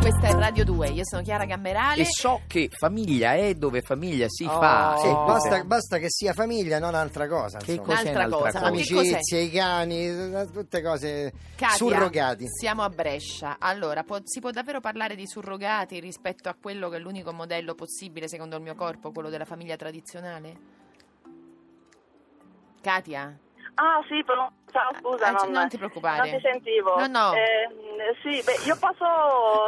Questa è Radio 2, io sono Chiara Gamberale. E so che famiglia è dove famiglia si Oh. fa. Sì, basta, basta che sia famiglia, non altra cosa. Che cos'è Un'altra un'altra cosa, cosa? Amicizie, i cani, tutte cose Katia, surrogati. Siamo a Brescia. Allora, può- si può davvero parlare di surrogati rispetto a quello che è l'unico modello possibile secondo il mio corpo, quello della famiglia tradizionale? Katia? Ah sì, però, ciao, scusa, Ah, non, non ti preoccupare. non ti sentivo. No, no. Eh, sì, beh, io posso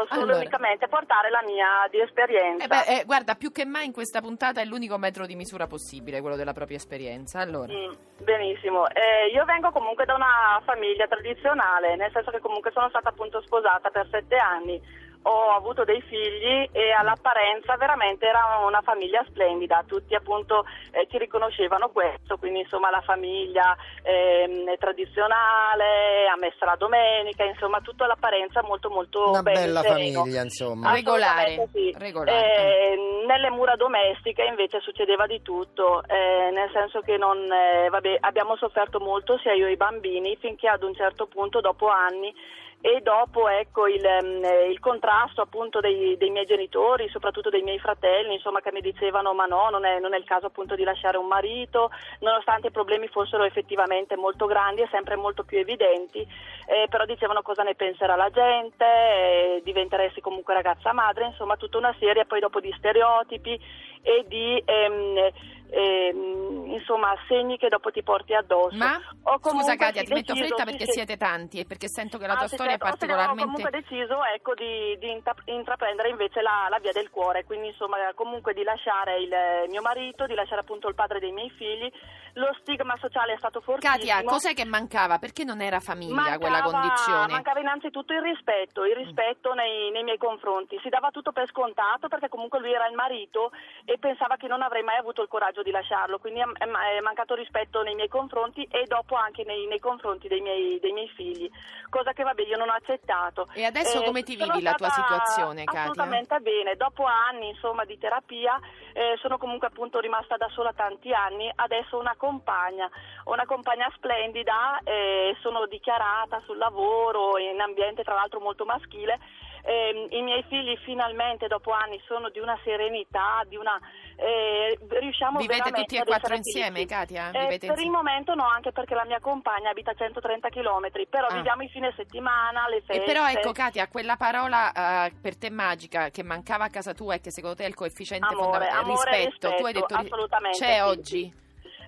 solo Allora. unicamente portare la mia di esperienza. Eh beh, eh, guarda, più che mai in questa puntata è l'unico metro di misura possibile, quello della propria esperienza. Allora, Mm, benissimo, Eh, io vengo comunque da una famiglia tradizionale, nel senso che comunque sono stata appunto sposata per sette anni, ho avuto dei figli e all'apparenza veramente era una famiglia splendida, tutti appunto eh, ci riconoscevano questo, quindi insomma la famiglia ehm, tradizionale, ammessa la domenica, insomma tutto all'apparenza molto molto Una bello e bella sereno. famiglia, insomma. Regolare, sì. regolare. Eh, nelle mura domestiche invece succedeva di tutto, eh, nel senso che non, eh, vabbè, abbiamo sofferto molto sia io e i bambini finché ad un certo punto, dopo anni, e dopo ecco, il, ehm, eh, il contrasto appunto dei, dei miei genitori, soprattutto dei miei fratelli, insomma, che mi dicevano ma no, non è, non è il caso appunto di lasciare un marito, nonostante i problemi fossero effettivamente molto grandi e sempre molto più evidenti, eh, però dicevano cosa ne penserà la gente, eh, diventeresti comunque ragazza madre, insomma tutta una serie poi dopo di stereotipi e di ehm, ehm, insomma segni che dopo ti porti addosso. ma Ho scusa Katia, ti metto fretta perché sì. siete tanti e perché sento che la tua Ah, storia certo. è Ho particolarmente... comunque deciso ecco, di, di intra- intraprendere invece la, la via del cuore, quindi insomma comunque di lasciare il mio marito, di lasciare appunto il padre dei miei figli. Lo stigma sociale è stato fortissimo. Katia, cos'è che mancava? Perché non era famiglia quella Mancava- condizione? Mancava innanzitutto il rispetto, il rispetto nei, nei miei confronti. Si dava tutto per scontato perché comunque lui era il marito e pensava che non avrei mai avuto il coraggio di lasciarlo. Quindi è, mancato rispetto nei miei confronti e dopo anche nei, nei confronti dei miei, dei miei figli, cosa che vabbè io non ho accettato. E adesso Eh, come ti vivi la tua situazione, Katia? Assolutamente bene. Dopo anni insomma di terapia eh, sono comunque appunto rimasta da sola tanti anni. Adesso ho una compagna, ho una compagna splendida, eh, sono dichiarata sul lavoro in ambiente tra l'altro molto maschile. Eh, I miei figli finalmente dopo anni sono di una serenità, di una eh, riusciamo Vivete veramente tutti e quattro insieme. Katia? Eh, per insieme? il momento no, anche perché la mia compagna abita a 130 km, però Ah. viviamo i fine settimana, le E feste. però ecco Katia, quella parola eh, per te magica che mancava a casa tua e che secondo te è il coefficiente Amore, fondamentale amore e rispetto, tu hai rispetto, detto assolutamente c'è sì. oggi?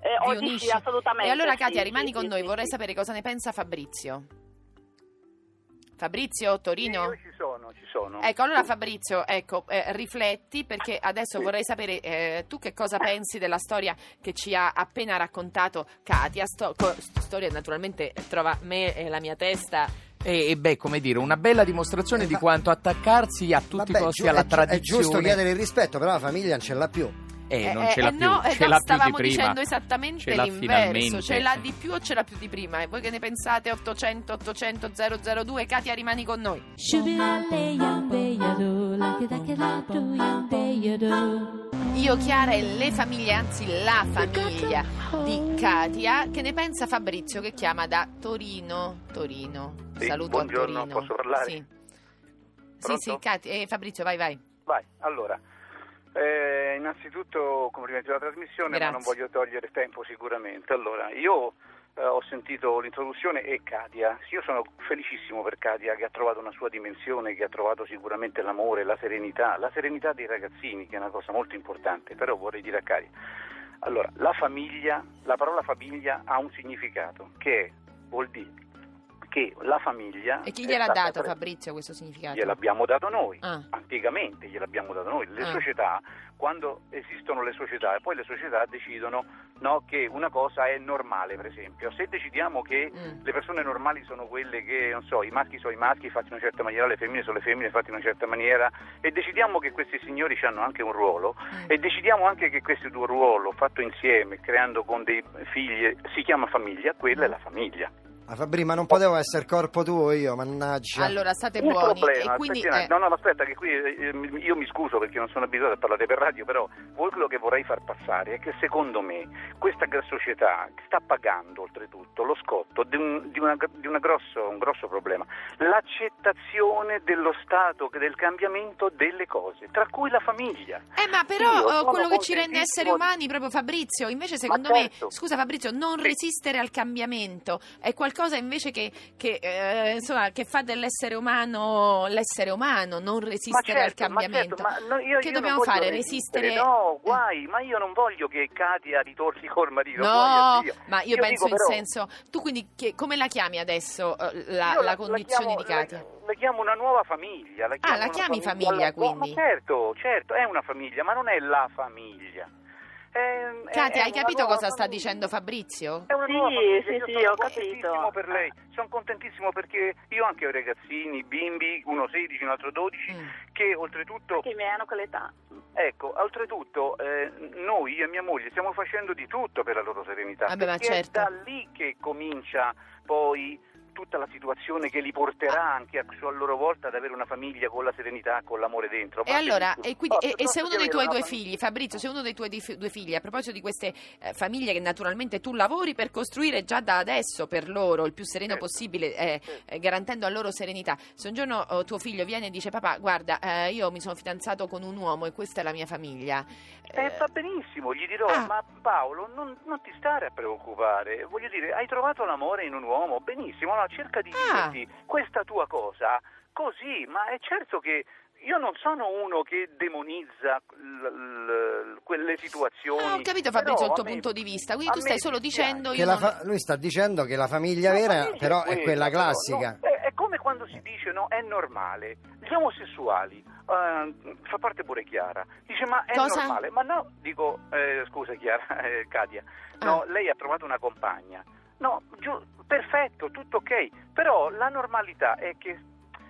Eh, Vi oggi unisci? sì, assolutamente. E allora sì, Katia sì, rimani con sì, noi, sì, vorrei sì. sapere cosa ne pensa Fabrizio. Fabrizio, Torino? Io ci sono, ci sono. Ecco, allora Fabrizio, ecco, eh, rifletti perché adesso vorrei sapere eh, tu che cosa pensi della storia che ci ha appena raccontato Katia. Sto- co- storia naturalmente trova me e la mia testa E, e beh, come dire, una bella dimostrazione di quanto attaccarsi a tutti i costi alla gi- è tradizione. giusto chiedere il rispetto, però la famiglia non ce l'ha più. Eh, non Eh, ce l'ha eh, più, no, eh, ce no, l'ha più stavamo di prima. dicendo esattamente Ce l'ha l'inverso. finalmente. Ce l'ha di più o ce l'ha più di prima? E voi che ne pensate? 800 800 002 Katia rimani con noi. Io, Chiara e le famiglie, anzi la famiglia di Katia. Che ne pensa Fabrizio che chiama da Torino? Torino. Sì, Saluto buongiorno, a Torino. posso parlare? Sì, sì, sì Katia, eh, Fabrizio, vai, vai. Vai, allora. Eh, innanzitutto complimenti per la trasmissione, Grazie. ma non voglio togliere tempo sicuramente. Allora, io eh, ho sentito l'introduzione e Katia. Io sono felicissimo per Katia che ha trovato una sua dimensione, che ha trovato sicuramente l'amore, la serenità, la serenità dei ragazzini, che è una cosa molto importante, però vorrei dire a Katia. Allora, la famiglia, la parola famiglia ha un significato che è- vuol dire che la famiglia E chi gliel'ha dato pre- Fabrizio questo significato? Gliel'abbiamo dato noi, Ah. anticamente gliel'abbiamo dato noi. Le Ah. società, quando esistono le società, e poi le società decidono no, che una cosa è normale, per esempio. Se decidiamo che Mm. le persone normali sono quelle che, non so, i maschi sono i maschi fatti in una certa maniera, le femmine sono le femmine fatte in una certa maniera e decidiamo che questi signori hanno anche un ruolo Mm. e decidiamo anche che questo due ruolo fatto insieme, creando con dei figli, si chiama famiglia, quella è la famiglia. Ma Fabri, ma non potevo essere corpo tuo io, mannaggia. Allora, state Un buoni. problema, e quindi, un eh, no, no, aspetta, che qui eh, io mi scuso perché non sono abituato a parlare per radio, però voi quello che vorrei far passare è che secondo me questa società sta pagando oltretutto lo scotto di un, di una, di una grosso, un grosso problema, l'accettazione dello stato, del cambiamento delle cose, tra cui la famiglia. Eh, ma però Io eh, quello che ci rende esseri umani, proprio Fabrizio, invece secondo Ma me, certo. scusa Fabrizio, non Sì. resistere al cambiamento è qualcosa invece che, che, eh, insomma, che fa dell'essere umano l'essere umano, non resistere al certo, ma cambiamento. certo, ma no, io- che io dobbiamo fare? resistere, Resistere? No, guai, ma io non voglio che Katia ritorni col marito. No, ma io, dico penso in però- senso. Tu quindi che- come la chiami adesso eh, la, Io la condizione chiamo- di Katia? La, la chiamo una nuova famiglia. La Ah, la chiami famiglia, alla- quindi? Ma certo, certo, è una famiglia, ma non è la famiglia. È- Katia, hai capito cosa sta dicendo Fabrizio? È una Sì, nuova famiglia. sì, Io sì, sono ho capito. per lei. Sono contentissimo perché io anche ho ragazzini, bimbi, uno 16, un altro 12, Mm. che oltretutto Che i miei hanno quell'età. Ecco, oltretutto eh, noi, io e mia moglie, stiamo facendo di tutto per la loro serenità. Vabbè, ma certo. è da lì che comincia poi tutta la situazione che li porterà anche a, a loro volta ad avere una famiglia con la serenità, con l'amore dentro. E allora, e, quindi- Oh, e- e se uno dei tuoi due figli, Fabrizio, se uno dei tuoi di- due figli, a proposito di queste eh, famiglie che naturalmente tu lavori per costruire già da adesso per loro il più sereno Certo. possibile, eh, eh, garantendo a loro serenità, se un giorno oh, tuo figlio viene e dice papà, guarda, eh, io mi sono fidanzato con un uomo e questa è la mia famiglia. Eh, eh, va benissimo, gli dirò, Ah. ma Paolo non, non ti stare a preoccupare, voglio dire, hai trovato l'amore in un uomo, benissimo, allora cerca di Ah. viverti questa tua cosa così, ma è certo che io non sono uno che demonizza l- l- quelle situazioni. Ah, ho capito Fabrizio il tuo me- punto di vista, quindi tu stai solo dicendo Che io la non... fa- lui sta dicendo che la famiglia La vera famiglia però è quella però, classica. no, è, è come quando si dice no, è normale. Gli omosessuali, eh, fa parte pure Chiara, dice ma è Cosa? normale. Ma no, dico, eh, scusa Chiara, eh, Katia, no, Ah. lei ha trovato una compagna. No, giu- perfetto, tutto ok, però la normalità è che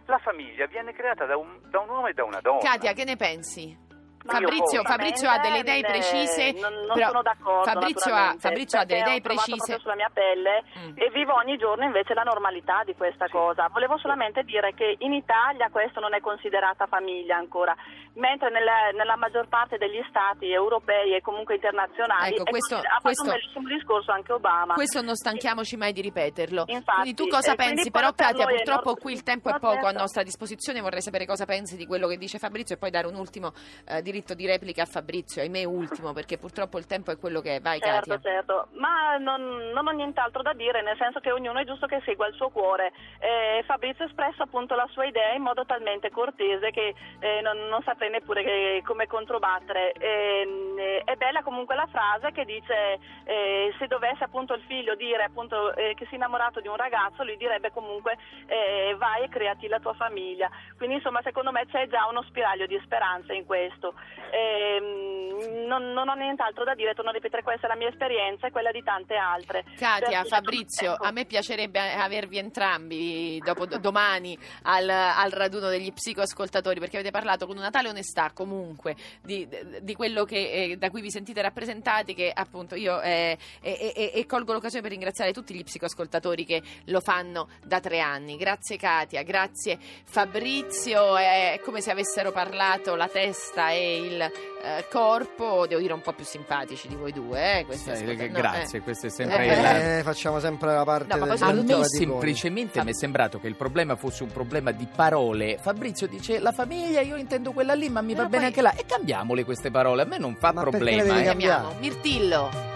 la famiglia viene creata da un, da un uomo e da una donna. Katia, che ne pensi? Fabrizio, Fabrizio ha delle idee Eh, precise. Non, non però sono d'accordo. Fabrizio ha, Fabrizio ha delle idee precise. sulla mia pelle Mm. e vivo ogni giorno invece la normalità di questa cosa. Volevo solamente dire che in Italia questo non è considerata famiglia ancora, mentre nella, nella maggior parte degli stati europei e comunque internazionali Ecco, questo- ha fatto questo- un bellissimo discorso anche Obama. Questo non stanchiamoci mai di ripeterlo. Infatti, quindi tu cosa eh, pensi? Però per Katia, è purtroppo qui il tempo è poco a nostra disposizione, vorrei sapere cosa pensi di quello che dice Fabrizio e poi dare un ultimo eh, diritto di replica a Fabrizio, ahimè ultimo, perché purtroppo il tempo è quello che è. Vai Certo, Katia. certo, ma non, non ho nient'altro da dire, nel senso che ognuno è giusto che segua il suo cuore. Eh, Fabrizio ha espresso appunto la sua idea in modo talmente cortese che eh, non, non saprei neppure che- come controbattere. Ehm, eh, è bella comunque la frase che dice eh, se dovesse appunto il figlio dire appunto eh, che si è innamorato di un ragazzo, lui direbbe comunque eh, vai e creati la tua famiglia. Quindi insomma secondo me c'è già uno spiraglio di speranza in questo. Ehm, non, non ho nient'altro da dire, torno a ripetere, questa è la mia esperienza e quella di tante altre. Katia, Fabrizio, a me piacerebbe avervi entrambi dopo, domani al, al raduno degli psicoascoltatori perché avete parlato con una tale onestà comunque di, di quello che, eh, da cui vi sentite rappresentati che appunto io eh, e, e- e colgo l'occasione per ringraziare tutti gli psicoascoltatori che lo fanno da tre anni. Grazie Katia, grazie Fabrizio, è come se avessero parlato la testa e il eh, corpo, devo dire un po' più simpatici di voi due. Eh, questi Sai, ascolta- che- no, grazie, eh. questo è sempre Eh, la- Eh, facciamo sempre la parte No, ma poi del A soprattutto- me semplicemente mi è sembrato che il problema fosse un problema di parole. Fabrizio dice la famiglia, io intendo quella lì, ma mi Però va bene poi- anche là. E cambiamole queste parole, a me non fa Ma perché problema. le devi eh. cambiare? Chiamiamo Mirtillo.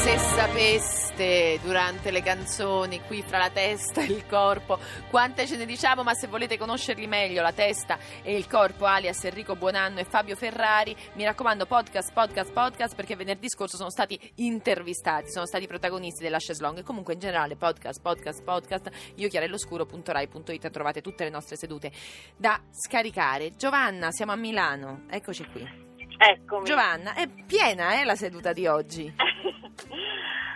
Se sapeste durante le canzoni qui fra la testa e il corpo quante ce ne diciamo, ma se volete conoscerli meglio, la testa e il corpo, alias Enrico Buonanno e Fabio Ferrari, mi raccomando podcast, podcast, podcast, perché venerdì scorso sono stati intervistati, sono stati protagonisti della Cheslong e comunque in generale podcast, podcast, podcast, io chiarelloscuro.rai.it trovate tutte le nostre sedute da scaricare. Giovanna, siamo a Milano, eccoci qui. Eccomi. Giovanna, è piena eh, la seduta di oggi.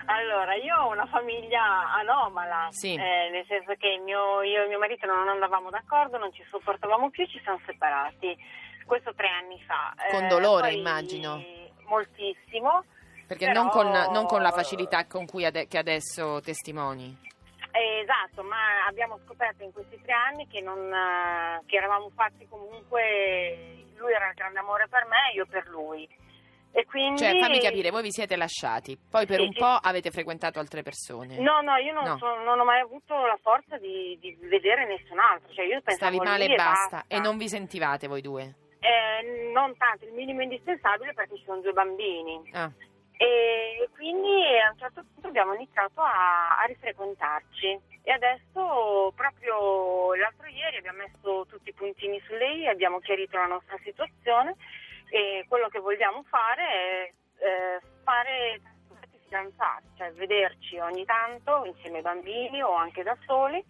Allora, io ho una famiglia anomala, Sì. eh, nel senso che mio- io e mio marito non andavamo d'accordo, non ci sopportavamo più, ci siamo separati. Questo tre anni fa. Con Eh, dolore, poi immagino. Moltissimo. Perché Però- non, con, non con la facilità con cui ade- che adesso testimoni. Eh, esatto, ma abbiamo scoperto in questi tre anni che, non, eh, che eravamo fatti comunque, lui era il grande amore per me, io per lui. E quindi... Cioè, fammi capire, voi vi siete lasciati, poi per Sì, un sì. po' avete frequentato altre persone. No, no, io non, No. sono- non ho mai avuto la forza di, di vedere nessun altro. Cioè, io pensavo Stavi male e basta. E basta. non vi sentivate voi due. Eh, non tanto, il minimo indispensabile perché ci sono due bambini. Ah, E quindi a punto abbiamo iniziato a, a rifrequentarci. E adesso, proprio l'altro ieri, abbiamo messo tutti i puntini su lei, abbiamo chiarito la nostra situazione e quello che vogliamo fare è eh, fare fidanzati, cioè vederci ogni tanto insieme ai bambini o anche da soli.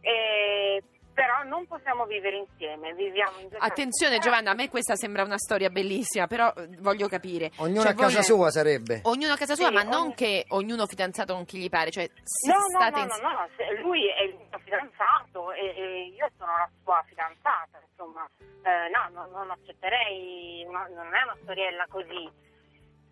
E- però non possiamo vivere insieme, viviamo in due case Attenzione separate. Giovanna, a me questa sembra una storia bellissima, però eh, voglio capire. Ognuno Cioè, a casa voi- sua sarebbe. Ognuno a casa sua, Sì, ma ogni- non che ognuno fidanzato con chi gli pare, cioè se No, no, state no, ins- no, no, se- lui è il mio fidanzato e, e io sono la sua fidanzata, insomma, Eh, no, no, non accetterei, no, non è una storiella così,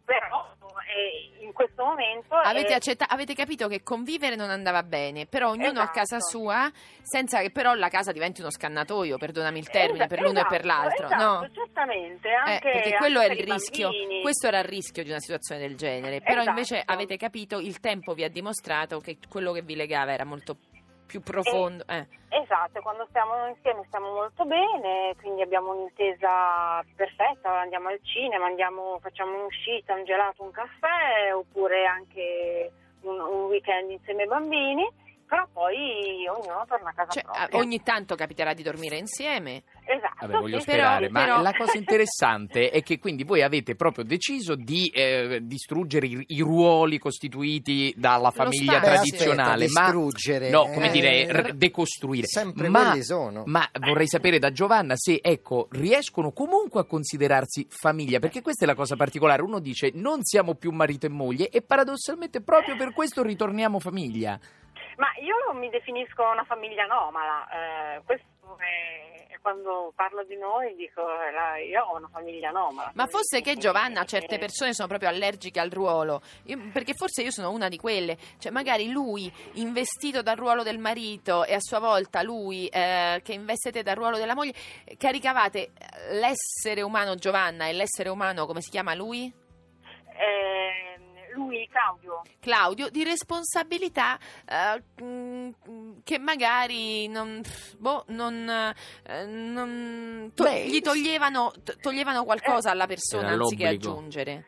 però eh, in questo momento... Avete, è- accetta- avete capito che convivere non andava bene, però ognuno a Esatto. casa sua, senza che però la casa diventi uno scannatoio, perdonami il termine, per l'uno e per Esatto, l'altro. esatto, no? certamente, Eh, anche, perché quello è anche il per i rischio, bambini. questo era il rischio di una situazione del genere, però Esatto. invece avete capito, il tempo vi ha dimostrato che quello che vi legava era molto più profondo. eh. Esatto, quando stiamo insieme stiamo molto bene, quindi abbiamo un'intesa perfetta, andiamo al cinema, andiamo, facciamo un'uscita, un gelato, un caffè, oppure anche un, un weekend insieme ai bambini, però poi ognuno torna a casa Cioè, propria. eh, ogni tanto capiterà di dormire insieme. Esatto, Vabbè, voglio sì, sperare, ma però- la cosa interessante è che quindi voi avete proprio deciso di eh, distruggere i, i ruoli costituiti dalla famiglia spazio. Beh, tradizionale, aspetta, ma distruggere, no, come eh, dire, r- decostruire. Sempre ma, quelli sono. ma vorrei sapere da Giovanna se ecco, riescono comunque a considerarsi famiglia, perché questa è la cosa particolare. Uno dice non siamo più marito e moglie e paradossalmente proprio per questo ritorniamo famiglia. Ma io non mi definisco una famiglia anomala, eh, questo è, quando parlo di noi dico eh, la- io ho una famiglia anomala. Ma fosse che Giovanna, certe persone sono proprio allergiche al ruolo, Io- perché forse io sono una di quelle, cioè magari lui investito dal ruolo del marito e a sua volta lui eh, che investete dal ruolo della moglie, eh, caricavate eh, l'essere umano Giovanna e l'essere umano, come si chiama lui? Eh, lui, Claudio, Claudio, di responsabilità eh, mm, che magari non, boh, non, eh, non- to- Beh, gli toglievano, to- toglievano qualcosa alla persona anziché l'obbligo. aggiungere.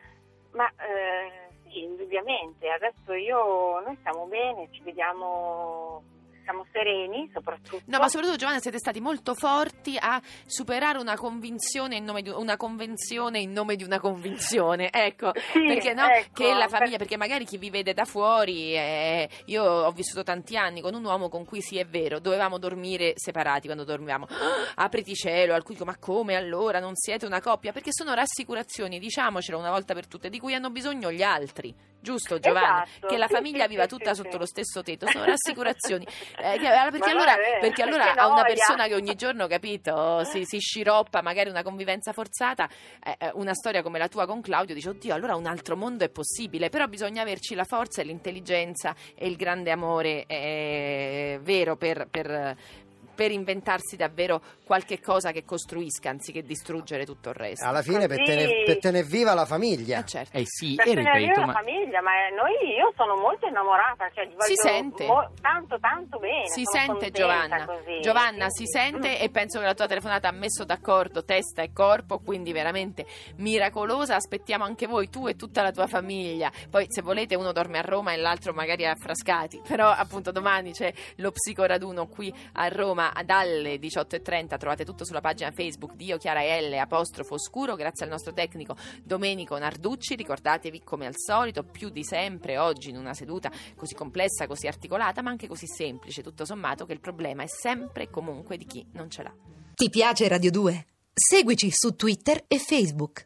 Ma eh, sì, indubbiamente, adesso io, noi stiamo bene, ci vediamo, siamo sereni soprattutto. No, ma soprattutto Giovanna siete stati molto forti a superare una convinzione in nome di una convenzione in nome di una convinzione. Ecco, Sì, perché no? ecco, che la famiglia, per- perché magari chi vi vede da fuori, eh, io ho vissuto tanti anni con un uomo con cui sì è vero, dovevamo dormire separati quando dormivamo. Ah, apriti cielo, al cui dico, ma come allora non siete una coppia? Perché sono rassicurazioni, diciamocelo una volta per tutte, di cui hanno bisogno gli altri. Giusto Giovanna? Esatto, che la famiglia sì, viva sì, tutta sì, sotto lo stesso tetto, sono rassicurazioni. Eh, perché, allora, è perché allora perché a una persona che ogni giorno, capito, si, si sciroppa, magari una convivenza forzata, eh, eh, una storia come la tua con Claudio, dice, oddio, allora un altro mondo è possibile, però bisogna averci la forza e l'intelligenza e il grande amore eh, vero per... per per inventarsi davvero qualche cosa che costruisca anziché distruggere tutto il resto. Alla fine per tenere, per tenere viva la famiglia. Eh, certo. Eh sì, Per e tenere viva ripeto, la ma... famiglia, ma noi, io sono molto innamorata, cioè, Si sente. mo- tanto tanto bene. Si sono sente Giovanna. così. Giovanna Sì, si sì. sente e penso che la tua telefonata ha messo d'accordo testa e corpo, quindi veramente miracolosa. Aspettiamo anche voi, tu e tutta la tua famiglia. Poi se volete uno dorme a Roma e l'altro magari a Frascati, però appunto domani c'è lo psicoraduno qui a Roma dalle 18.30, trovate tutto sulla pagina Facebook di Io Chiara L apostrofo oscuro, grazie al nostro tecnico Domenico Narducci, ricordatevi come al solito più di sempre oggi in una seduta così complessa, così articolata, ma anche così semplice, tutto sommato che il problema è sempre e comunque di chi non ce l'ha. Ti piace Radio 2? Seguici su Twitter e Facebook.